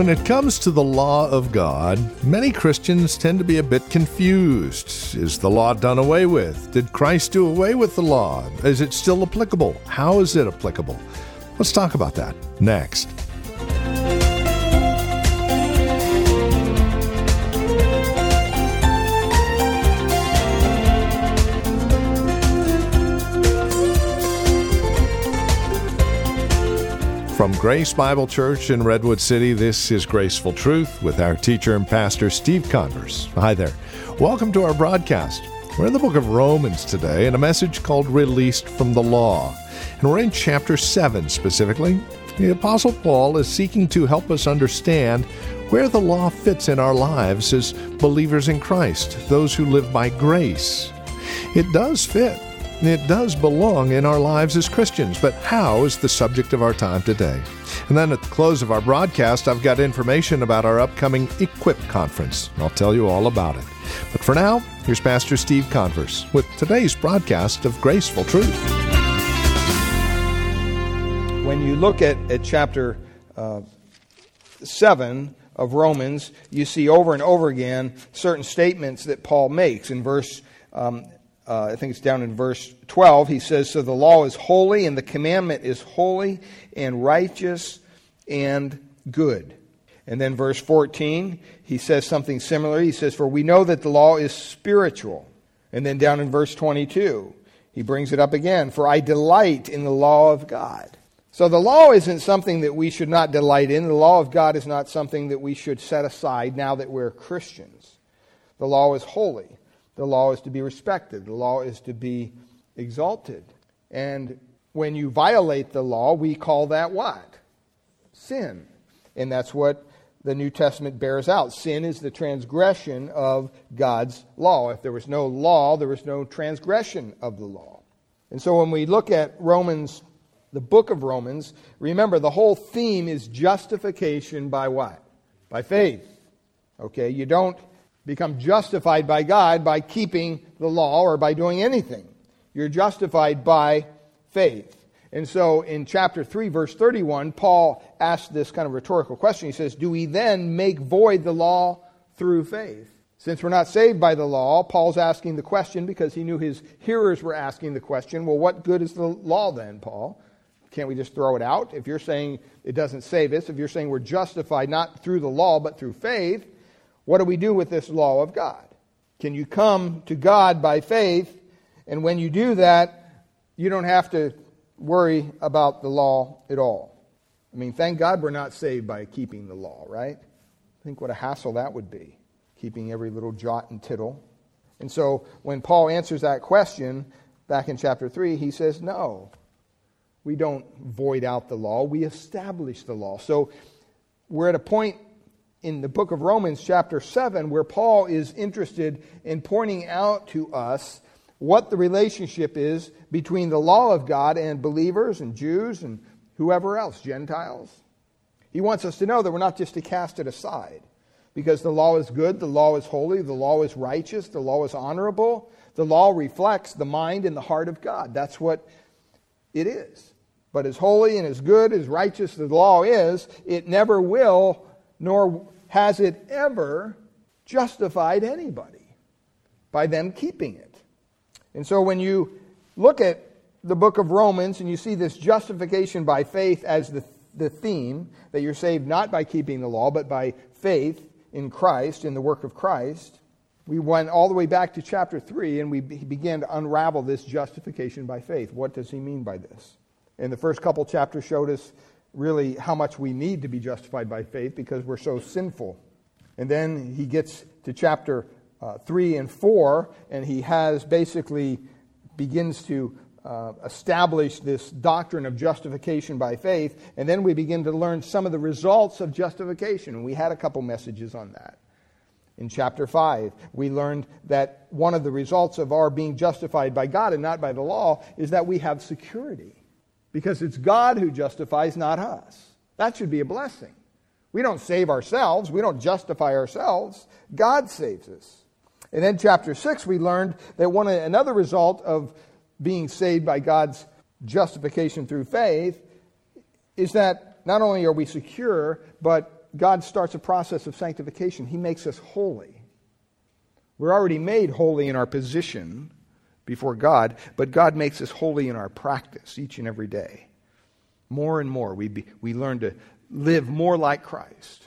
When it comes to the law of God, many Christians tend to be a bit confused. Is the law done away with? Did Christ do away with the law? Is it still applicable? How is it applicable? Let's talk about that next. From Grace Bible Church in Redwood City, this is Graceful Truth with our teacher and pastor, Steve Converse. Hi there. Welcome to our broadcast. We're in the book of Romans today in a message called Released from the Law. And we're in chapter 7 specifically. The Apostle Paul is seeking to help us understand where the law fits in our lives as believers in Christ, those who live by grace. It does fit it does belong in our lives as Christians, but how is the subject of our time today? And then at the close of our broadcast, I've got information about our upcoming Equip Conference. I'll tell you all about it. But for now, here's Pastor Steve Converse with today's broadcast of Graceful Truth. When you look at, at chapter uh, 7 of Romans, you see over and over again certain statements that Paul makes. In verse um, uh, I think it's down in verse 12, he says, So the law is holy, and the commandment is holy, and righteous, and good. And then verse 14, he says something similar. He says, For we know that the law is spiritual. And then down in verse 22, he brings it up again, For I delight in the law of God. So the law isn't something that we should not delight in. The law of God is not something that we should set aside now that we're Christians. The law is holy. The law is to be respected, the law is to be exalted. And when you violate the law, we call that what? Sin. And that's what the New Testament bears out. Sin is the transgression of God's law. If there was no law, there was no transgression of the law. And so when we look at Romans, the book of Romans, remember the whole theme is justification by what? By faith. Okay, you don't become justified by God by keeping the law or by doing anything. You're justified by faith. And so in chapter 3, verse 31, Paul asks this kind of rhetorical question. He says, Do we then make void the law through faith? Since we're not saved by the law, Paul's asking the question because he knew his hearers were asking the question, Well, what good is the law then, Paul? Can't we just throw it out? If you're saying it doesn't save us, if you're saying we're justified not through the law but through faith, what do we do with this law of God? Can you come to God by faith? And when you do that, you don't have to worry about the law at all. I mean, thank God we're not saved by keeping the law, right? Think what a hassle that would be, keeping every little jot and tittle. And so when Paul answers that question back in chapter 3, he says, no, we don't void out the law, we establish the law. So we're at a point in the book of Romans, chapter 7, where Paul is interested in pointing out to us what the relationship is between the law of God and believers and Jews and whoever else, Gentiles. He wants us to know that we're not just to cast it aside because the law is good, the law is holy, the law is righteous, the law is honorable. The law reflects the mind and the heart of God. That's what it is. But as holy and as good, as righteous the law is, it never will nor has it ever justified anybody by them keeping it. And so when you look at the book of Romans and you see this justification by faith as the, the theme, that you're saved not by keeping the law, but by faith in Christ, in the work of Christ, we went all the way back to chapter 3 and we began to unravel this justification by faith. What does he mean by this? And the first couple chapters showed us really how much we need to be justified by faith because we're so sinful. And then he gets to chapter uh, 3 and 4, and he has basically begins to uh, establish this doctrine of justification by faith. And then we begin to learn some of the results of justification. And we had a couple messages on that. In chapter 5, we learned that one of the results of our being justified by God and not by the law is that we have security because it's God who justifies, not us. That should be a blessing. We don't save ourselves, we don't justify ourselves. God saves us. And then, chapter 6, we learned that one another result of being saved by God's justification through faith is that not only are we secure, but God starts a process of sanctification. He makes us holy. We're already made holy in our position before God, but God makes us holy in our practice each and every day. More and more, we, be, we learn to live more like Christ.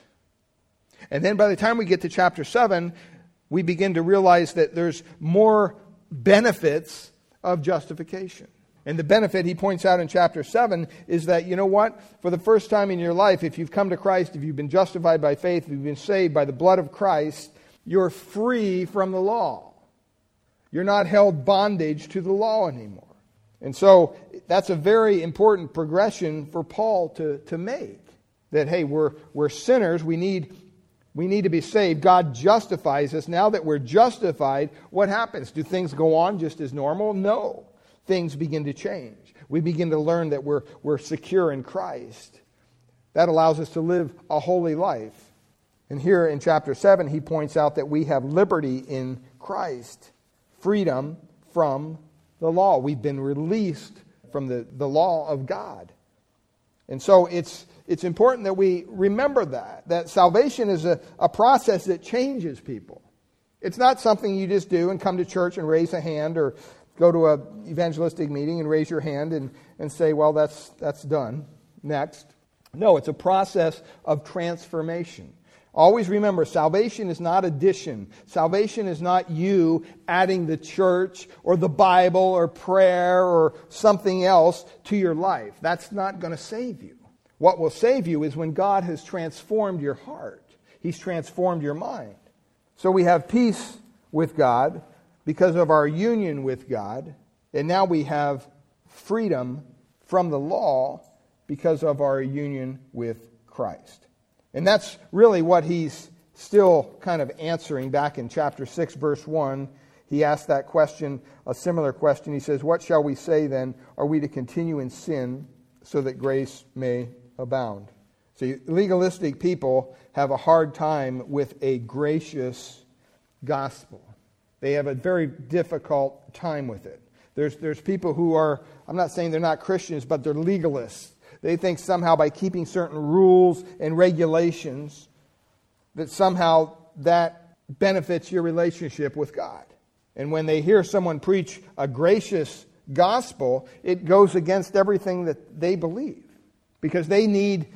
And then by the time we get to chapter 7, we begin to realize that there's more benefits of justification. And the benefit he points out in chapter 7 is that, you know what? For the first time in your life, if you've come to Christ, if you've been justified by faith, if you've been saved by the blood of Christ, you're free from the law. You're not held bondage to the law anymore. And so that's a very important progression for Paul to, to make. That, hey, we're, we're sinners. We need, we need to be saved. God justifies us. Now that we're justified, what happens? Do things go on just as normal? No things begin to change. We begin to learn that we're, we're secure in Christ. That allows us to live a holy life. And here in chapter 7, he points out that we have liberty in Christ, freedom from the law. We've been released from the, the law of God. And so it's, it's important that we remember that, that salvation is a, a process that changes people. It's not something you just do and come to church and raise a hand or go to a evangelistic meeting and raise your hand and, and say, well, that's, that's done. Next. No, it's a process of transformation. Always remember, salvation is not addition. Salvation is not you adding the church or the Bible or prayer or something else to your life. That's not going to save you. What will save you is when God has transformed your heart, He's transformed your mind. So we have peace with God because of our union with God, and now we have freedom from the law because of our union with Christ. And that's really what he's still kind of answering back in chapter 6, verse 1. He asked that question, a similar question. He says, What shall we say then? Are we to continue in sin so that grace may abound? See, legalistic people have a hard time with a gracious gospel. They have a very difficult time with it. There's, there's people who are, I'm not saying they're not Christians, but they're legalists. They think somehow by keeping certain rules and regulations that somehow that benefits your relationship with God. And when they hear someone preach a gracious gospel, it goes against everything that they believe. Because they need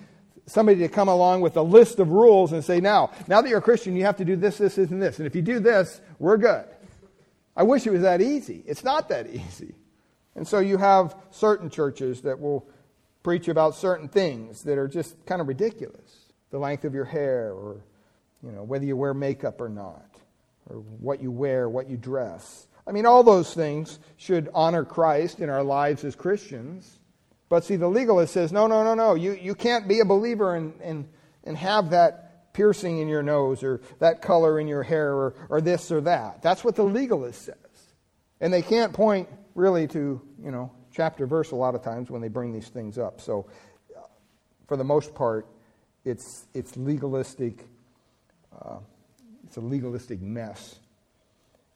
somebody to come along with a list of rules and say, now, now that you're a Christian, you have to do this, this, this, and this. And if you do this, we're good. I wish it was that easy. It's not that easy. And so you have certain churches that will preach about certain things that are just kind of ridiculous. The length of your hair, or you know, whether you wear makeup or not, or what you wear, what you dress. I mean, all those things should honor Christ in our lives as Christians. But see, the legalist says, no, no, no, no. You, you can't be a believer and, and, and have that piercing in your nose or that color in your hair or, or this or that. That's what the legalist says. And they can't point really to, you know, chapter verse a lot of times when they bring these things up. So for the most part, it's, it's legalistic. Uh, it's a legalistic mess.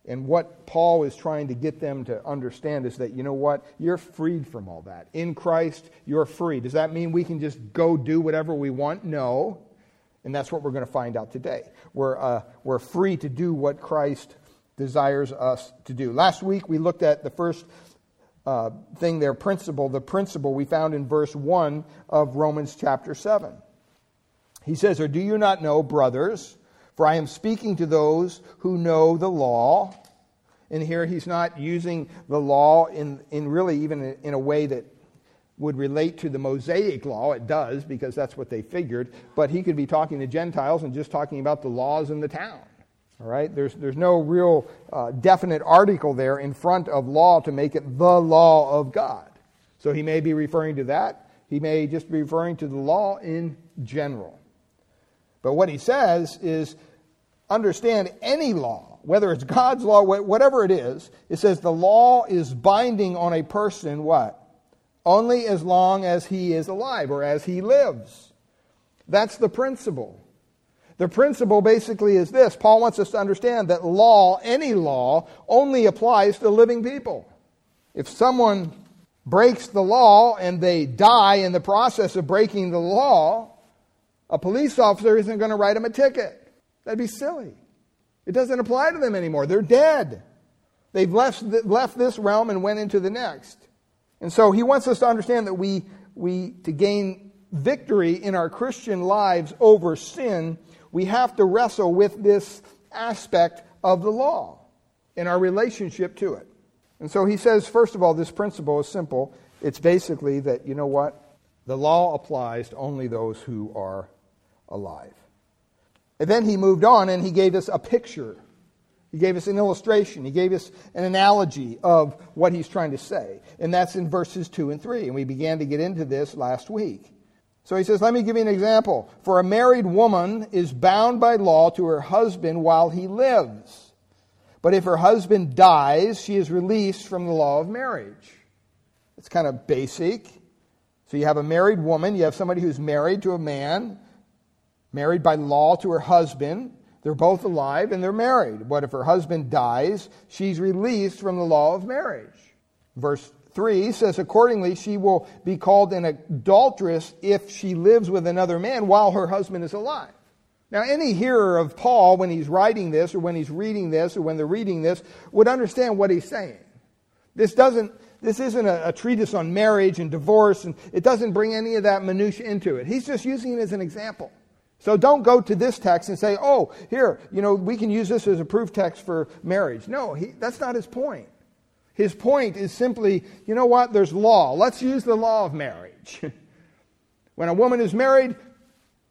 And what Paul is trying to get them to understand is that, you know what? You're freed from all that. In Christ, you're free. Does that mean we can just go do whatever we want? No. And that's what we're going to find out today. We're, uh, we're free to do what Christ desires us to do. Last week we looked at the first uh, thing there, principle, the principle we found in verse 1 of Romans chapter 7. He says, Or do you not know, brothers, for I am speaking to those who know the law. And here he's not using the law in, in really even in a way that would relate to the Mosaic law. It does, because that's what they figured. But he could be talking to Gentiles and just talking about the laws in the town. All right? There's, there's no real uh, definite article there in front of law to make it the law of God. So he may be referring to that. He may just be referring to the law in general. But what he says is understand any law, whether it's God's law, whatever it is, it says the law is binding on a person what? only as long as he is alive or as he lives. That's the principle. The principle basically is this Paul wants us to understand that law, any law, only applies to living people. If someone breaks the law and they die in the process of breaking the law, A police officer isn't going to write them a ticket. That'd be silly. It doesn't apply to them anymore. They're dead. They've left, left this realm and went into the next. And so he wants us to understand that we, we, to gain victory in our Christian lives over sin, we have to wrestle with this aspect of the law and our relationship to it. And so he says, first of all, this principle is simple. It's basically that, you know what? The law applies to only those who are alive. And then he moved on and he gave us a picture. He gave us an illustration. He gave us an analogy of what he's trying to say. And that's in verses 2 and 3. And we began to get into this last week. So he says, Let me give you an example. For a married woman is bound by law to her husband while he lives. But if her husband dies, she is released from the law of marriage. It's kind of basic. So you have a married woman, you have somebody who's married to a man, married by law to her husband. They're both alive and they're married. But if her husband dies, she's released from the law of marriage. Verse 3 says, Accordingly, she will be called an adulteress if she lives with another man while her husband is alive. Now, any hearer of Paul, when he's writing this, or when he's reading this, or when they're reading this, would understand what he's saying. This doesn't. This isn't a, a treatise on marriage and divorce, and it doesn't bring any of that minutia into it. He's just using it as an example. So don't go to this text and say, "Oh, here, you know, we can use this as a proof text for marriage." No, he, that's not his point. His point is simply, you know what? There's law. Let's use the law of marriage. when a woman is married,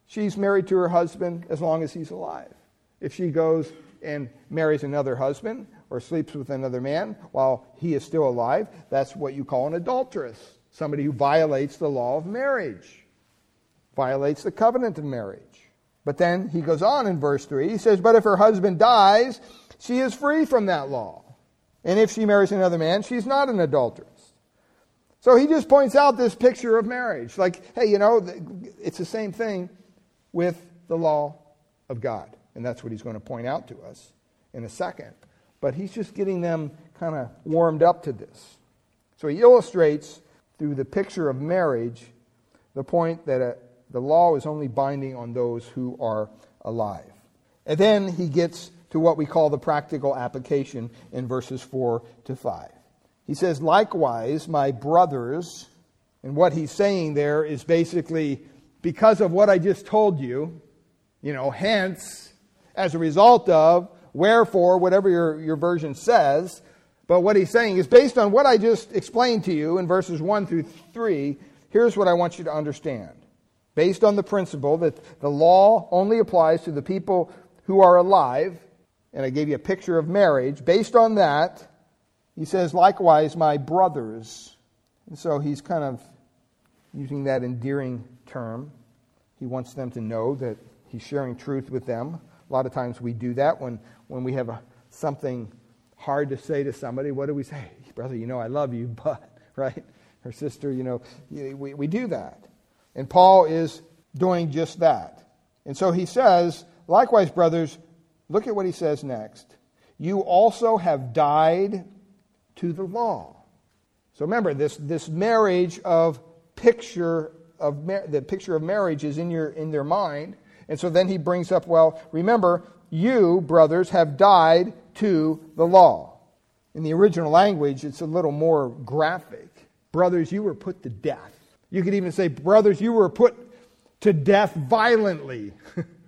she's married to her husband as long as he's alive. If she goes and marries another husband or sleeps with another man while he is still alive, that's what you call an adulteress. Somebody who violates the law of marriage, violates the covenant of marriage. But then he goes on in verse 3. He says, But if her husband dies, she is free from that law. And if she marries another man, she's not an adulteress. So he just points out this picture of marriage. Like, hey, you know, it's the same thing with the law of God. And that's what he's going to point out to us in a second. But he's just getting them kind of warmed up to this. So he illustrates through the picture of marriage the point that a, the law is only binding on those who are alive. And then he gets to what we call the practical application in verses 4 to 5. He says, Likewise, my brothers, and what he's saying there is basically because of what I just told you, you know, hence, as a result of, wherefore, whatever your, your version says, but what he's saying is based on what I just explained to you in verses 1 through 3, here's what I want you to understand. Based on the principle that the law only applies to the people who are alive, and I gave you a picture of marriage. Based on that, he says, likewise, my brothers. And so he's kind of using that endearing term. He wants them to know that he's sharing truth with them. A lot of times we do that when, when we have a, something hard to say to somebody. What do we say? Brother, you know I love you, but, right? Or sister, you know, we, we do that. And Paul is doing just that. And so he says, likewise, brothers, Look at what he says next. You also have died to the law. So remember, this, this marriage of picture of the picture of marriage is in your in their mind. And so then he brings up, well, remember, you, brothers, have died to the law. In the original language, it's a little more graphic. Brothers, you were put to death. You could even say, brothers, you were put to death violently.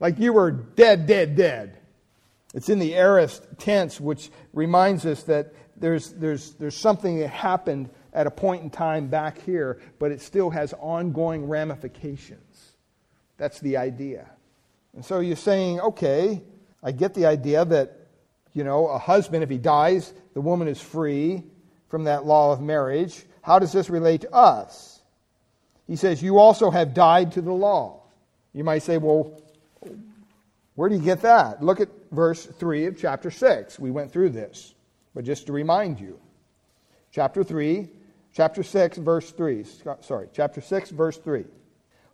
Like you were dead, dead, dead. It's in the aorist tense, which reminds us that there's, there's, there's something that happened at a point in time back here, but it still has ongoing ramifications. That's the idea. And so you're saying, okay, I get the idea that, you know, a husband, if he dies, the woman is free from that law of marriage. How does this relate to us? He says, You also have died to the law. You might say, well, where do you get that? Look at verse 3 of chapter 6. We went through this, but just to remind you. Chapter 3, chapter 6, verse 3. Sorry, chapter 6, verse 3.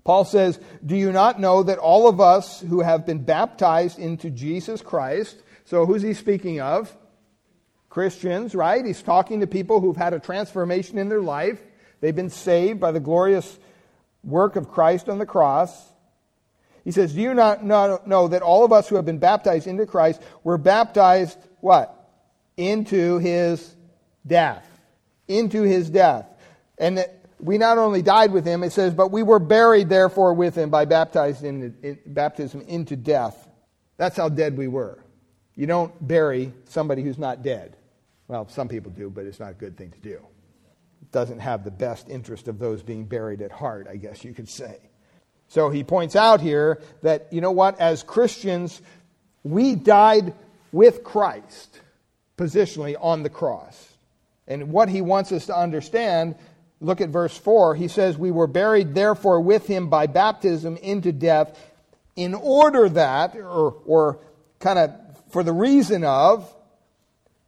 Paul says, Do you not know that all of us who have been baptized into Jesus Christ, so who's he speaking of? Christians, right? He's talking to people who've had a transformation in their life. They've been saved by the glorious work of Christ on the cross. He says, Do you not know that all of us who have been baptized into Christ were baptized, what? Into his death. Into his death. And that we not only died with him, it says, but we were buried therefore with him by baptized in, in, baptism into death. That's how dead we were. You don't bury somebody who's not dead. Well, some people do, but it's not a good thing to do. It doesn't have the best interest of those being buried at heart, I guess you could say. So he points out here that, you know what, as Christians, we died with Christ positionally on the cross. And what he wants us to understand, look at verse 4. He says, We were buried therefore with him by baptism into death, in order that, or, or kind of for the reason of,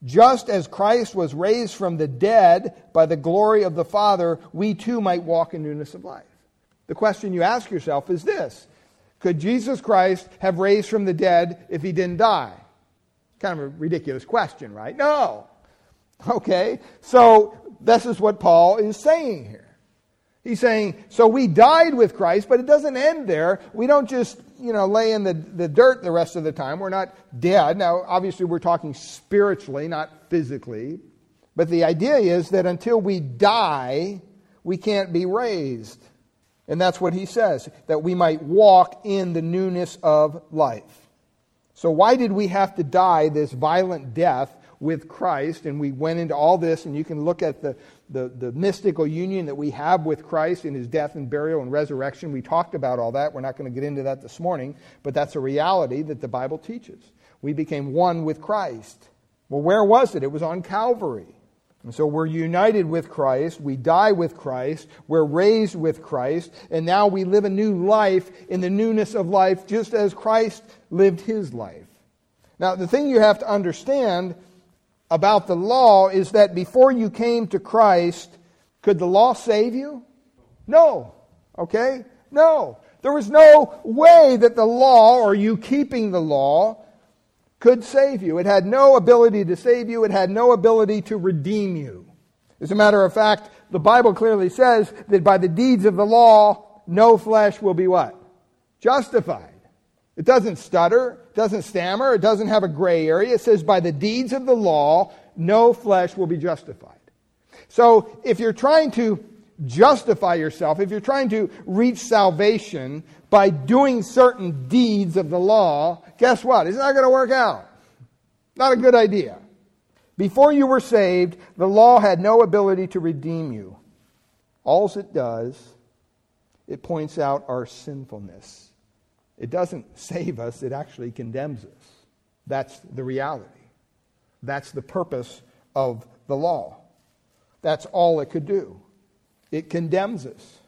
just as Christ was raised from the dead by the glory of the Father, we too might walk in newness of life. The question you ask yourself is this Could Jesus Christ have raised from the dead if he didn't die? Kind of a ridiculous question, right? No. Okay, so this is what Paul is saying here. He's saying, so we died with Christ, but it doesn't end there. We don't just, you know, lay in the, the dirt the rest of the time. We're not dead. Now, obviously, we're talking spiritually, not physically. But the idea is that until we die, we can't be raised. And that's what he says, that we might walk in the newness of life. So, why did we have to die this violent death with Christ? And we went into all this, and you can look at the, the, the mystical union that we have with Christ in his death and burial and resurrection. We talked about all that. We're not going to get into that this morning, but that's a reality that the Bible teaches. We became one with Christ. Well, where was it? It was on Calvary. And so we're united with Christ, we die with Christ, we're raised with Christ, and now we live a new life in the newness of life just as Christ lived his life. Now, the thing you have to understand about the law is that before you came to Christ, could the law save you? No. Okay? No. There was no way that the law, or you keeping the law, could save you. It had no ability to save you, it had no ability to redeem you. As a matter of fact, the Bible clearly says that by the deeds of the law, no flesh will be what? Justified. It doesn't stutter, it doesn't stammer, it doesn't have a gray area. It says, by the deeds of the law, no flesh will be justified. So if you're trying to justify yourself, if you're trying to reach salvation by doing certain deeds of the law, guess what? It's not going to work out. Not a good idea. Before you were saved, the law had no ability to redeem you. All it does, it points out our sinfulness. It doesn't save us, it actually condemns us. That's the reality. That's the purpose of the law. That's all it could do. It condemns us.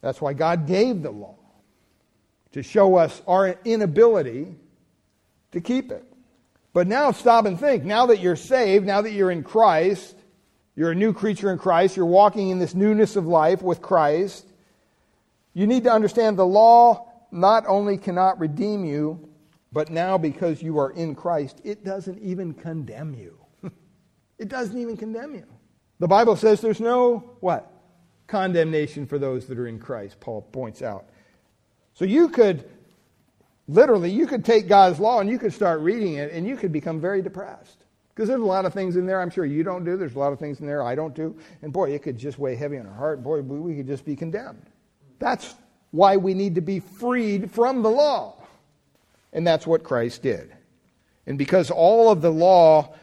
That's why God gave the law, to show us our inability to keep it. But now stop and think. Now that you're saved, now that you're in Christ, you're a new creature in Christ, you're walking in this newness of life with Christ, you need to understand the law not only cannot redeem you, but now because you are in Christ, it doesn't even condemn you. it doesn't even condemn you. The Bible says there's no what? Condemnation for those that are in Christ, Paul points out. So you could literally you could take God's law and you could start reading it and you could become very depressed. Because there's a lot of things in there I'm sure you don't do. There's a lot of things in there I don't do. And boy, it could just weigh heavy on our heart. Boy, we could just be condemned. That's why we need to be freed from the law. And that's what Christ did. And because all of the law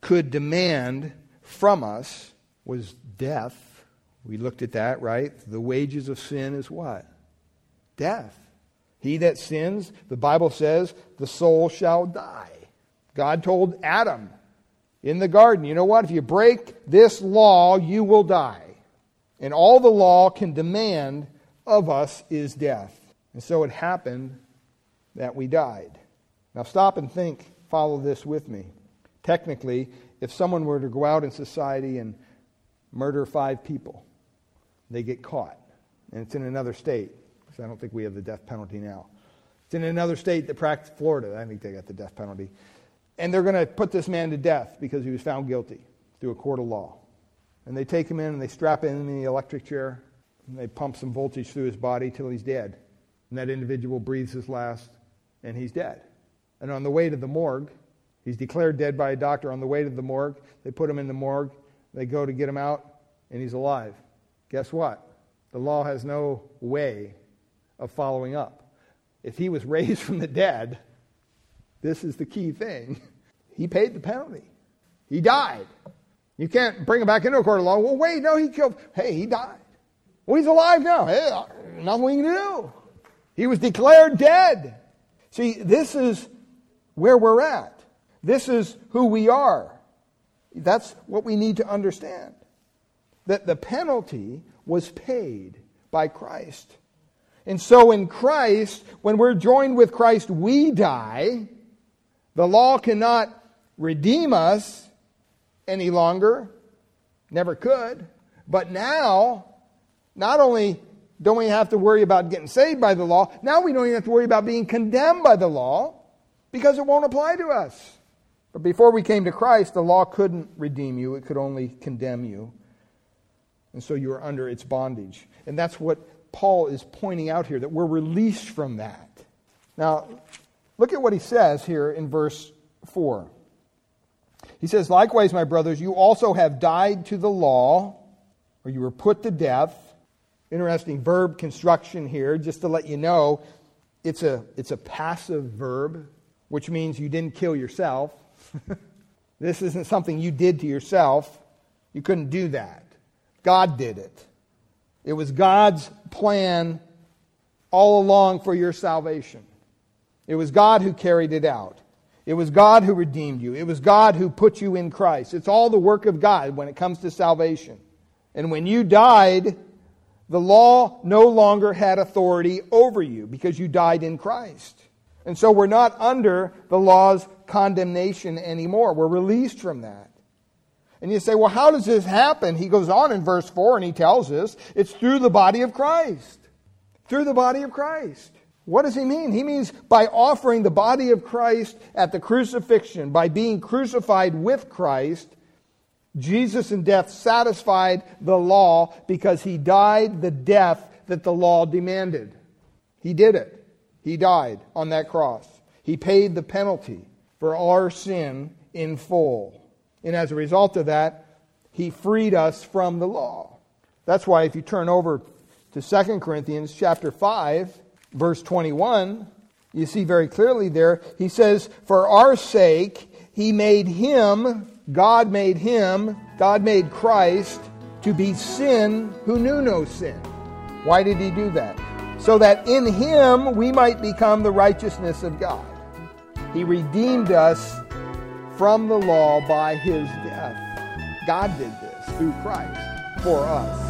could demand from us was death, we looked at that, right? The wages of sin is what? Death. He that sins, the Bible says, the soul shall die. God told Adam in the garden, you know what? If you break this law, you will die. And all the law can demand of us is death. And so it happened that we died. Now stop and think, follow this with me. Technically, if someone were to go out in society and murder five people, they get caught. And it's in another state, I don't think we have the death penalty now. It's in another state that practiced Florida. I think they got the death penalty. And they're going to put this man to death because he was found guilty through a court of law. And they take him in and they strap him in the electric chair and they pump some voltage through his body till he's dead. And that individual breathes his last, and he's dead. And on the way to the morgue, he's declared dead by a doctor. On the way to the morgue, they put him in the morgue. They go to get him out, and he's alive. Guess what? The law has no way of following up. If he was raised from the dead, this is the key thing. He paid the penalty. He died. You can't bring him back into a court of law. Well, wait, no, he killed. Hey, he died. Well, he's alive now. Hey, uh, nothing we can do. He was declared dead. See, this is where we're at. This is who we are. That's what we need to understand. That the penalty was paid by Christ. And so in Christ, when we're joined with Christ, we die. The law cannot redeem us any longer, never could. But now, not only don't we have to worry about getting saved by the law, now we don't even have to worry about being condemned by the law because it won't apply to us. But before we came to Christ, the law couldn't redeem you, it could only condemn you. And so you were under its bondage. And that's what Paul is pointing out here, that we're released from that. Now, look at what he says here in verse 4. He says, Likewise, my brothers, you also have died to the law, or you were put to death. Interesting verb construction here, just to let you know. It's a, it's a passive verb, which means you didn't kill yourself. this isn't something you did to yourself. You couldn't do that. God did it. It was God's plan all along for your salvation. It was God who carried it out. It was God who redeemed you. It was God who put you in Christ. It's all the work of God when it comes to salvation. And when you died, the law no longer had authority over you because you died in Christ. And so we're not under the law's condemnation anymore. We're released from that. And you say, well, how does this happen? He goes on in verse 4 and he tells us it's through the body of Christ. Through the body of Christ. What does he mean? He means by offering the body of Christ at the crucifixion, by being crucified with Christ, Jesus in death satisfied the law because he died the death that the law demanded. He did it. He died on that cross. He paid the penalty for our sin in full. And as a result of that, he freed us from the law. That's why if you turn over to 2 Corinthians chapter 5, verse 21, you see very clearly there, he says, For our sake, he made him, God made him, God made Christ to be sin who knew no sin. Why did he do that? So that in him we might become the righteousness of God. He redeemed us from the law by his death. God did this through Christ for us.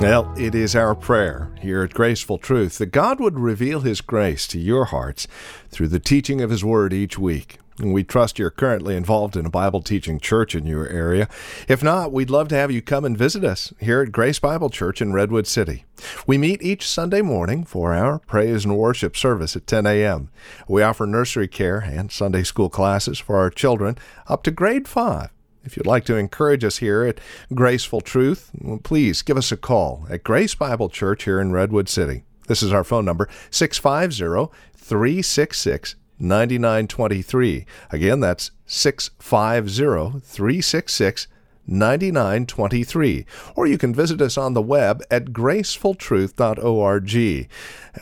Well, it is our prayer here at Graceful Truth that God would reveal His grace to your hearts through the teaching of His Word each week. We trust you're currently involved in a Bible teaching church in your area. If not, we'd love to have you come and visit us here at Grace Bible Church in Redwood City. We meet each Sunday morning for our praise and worship service at 10 a.m. We offer nursery care and Sunday school classes for our children up to grade 5. If you'd like to encourage us here at Graceful Truth, please give us a call at Grace Bible Church here in Redwood City. This is our phone number, 650 366 9923. Again, that's 650 366 9923. Or you can visit us on the web at gracefultruth.org.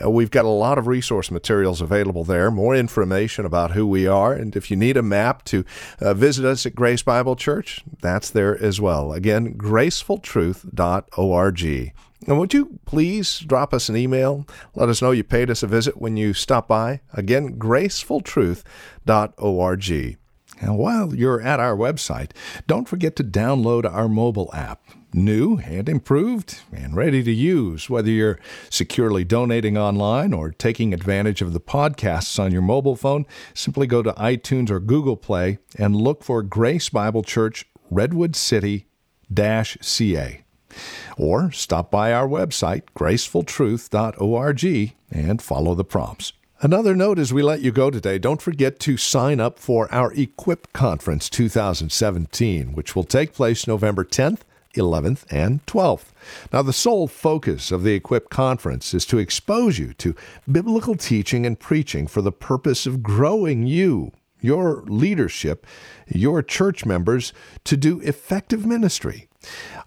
Uh, we've got a lot of resource materials available there, more information about who we are. And if you need a map to uh, visit us at Grace Bible Church, that's there as well. Again, gracefultruth.org. And would you please drop us an email? Let us know you paid us a visit when you stop by. Again, gracefultruth.org. And while you're at our website, don't forget to download our mobile app. New and improved and ready to use, whether you're securely donating online or taking advantage of the podcasts on your mobile phone, simply go to iTunes or Google Play and look for Grace Bible Church Redwood City CA or stop by our website, gracefultruth.org, and follow the prompts. Another note as we let you go today don't forget to sign up for our Equip Conference 2017, which will take place November 10th, 11th, and 12th. Now, the sole focus of the Equip Conference is to expose you to biblical teaching and preaching for the purpose of growing you, your leadership, your church members to do effective ministry.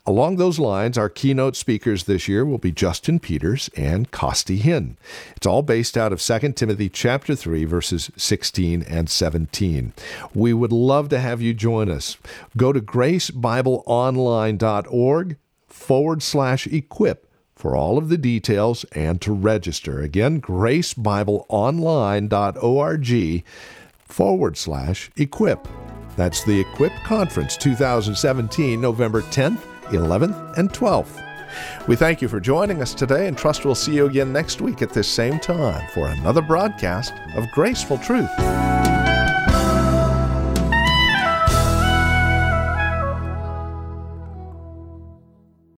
Along those lines, our keynote speakers this year will be Justin Peters and Costi Hinn. It's all based out of 2 Timothy chapter 3 verses 16 and 17. We would love to have you join us. Go to gracebibleonline.org forward slash equip for all of the details and to register. Again, gracebibleonline.org forward slash equip. That's the Equip Conference 2017, November 10th, 11th, and 12th. We thank you for joining us today and trust we'll see you again next week at this same time for another broadcast of Graceful Truth.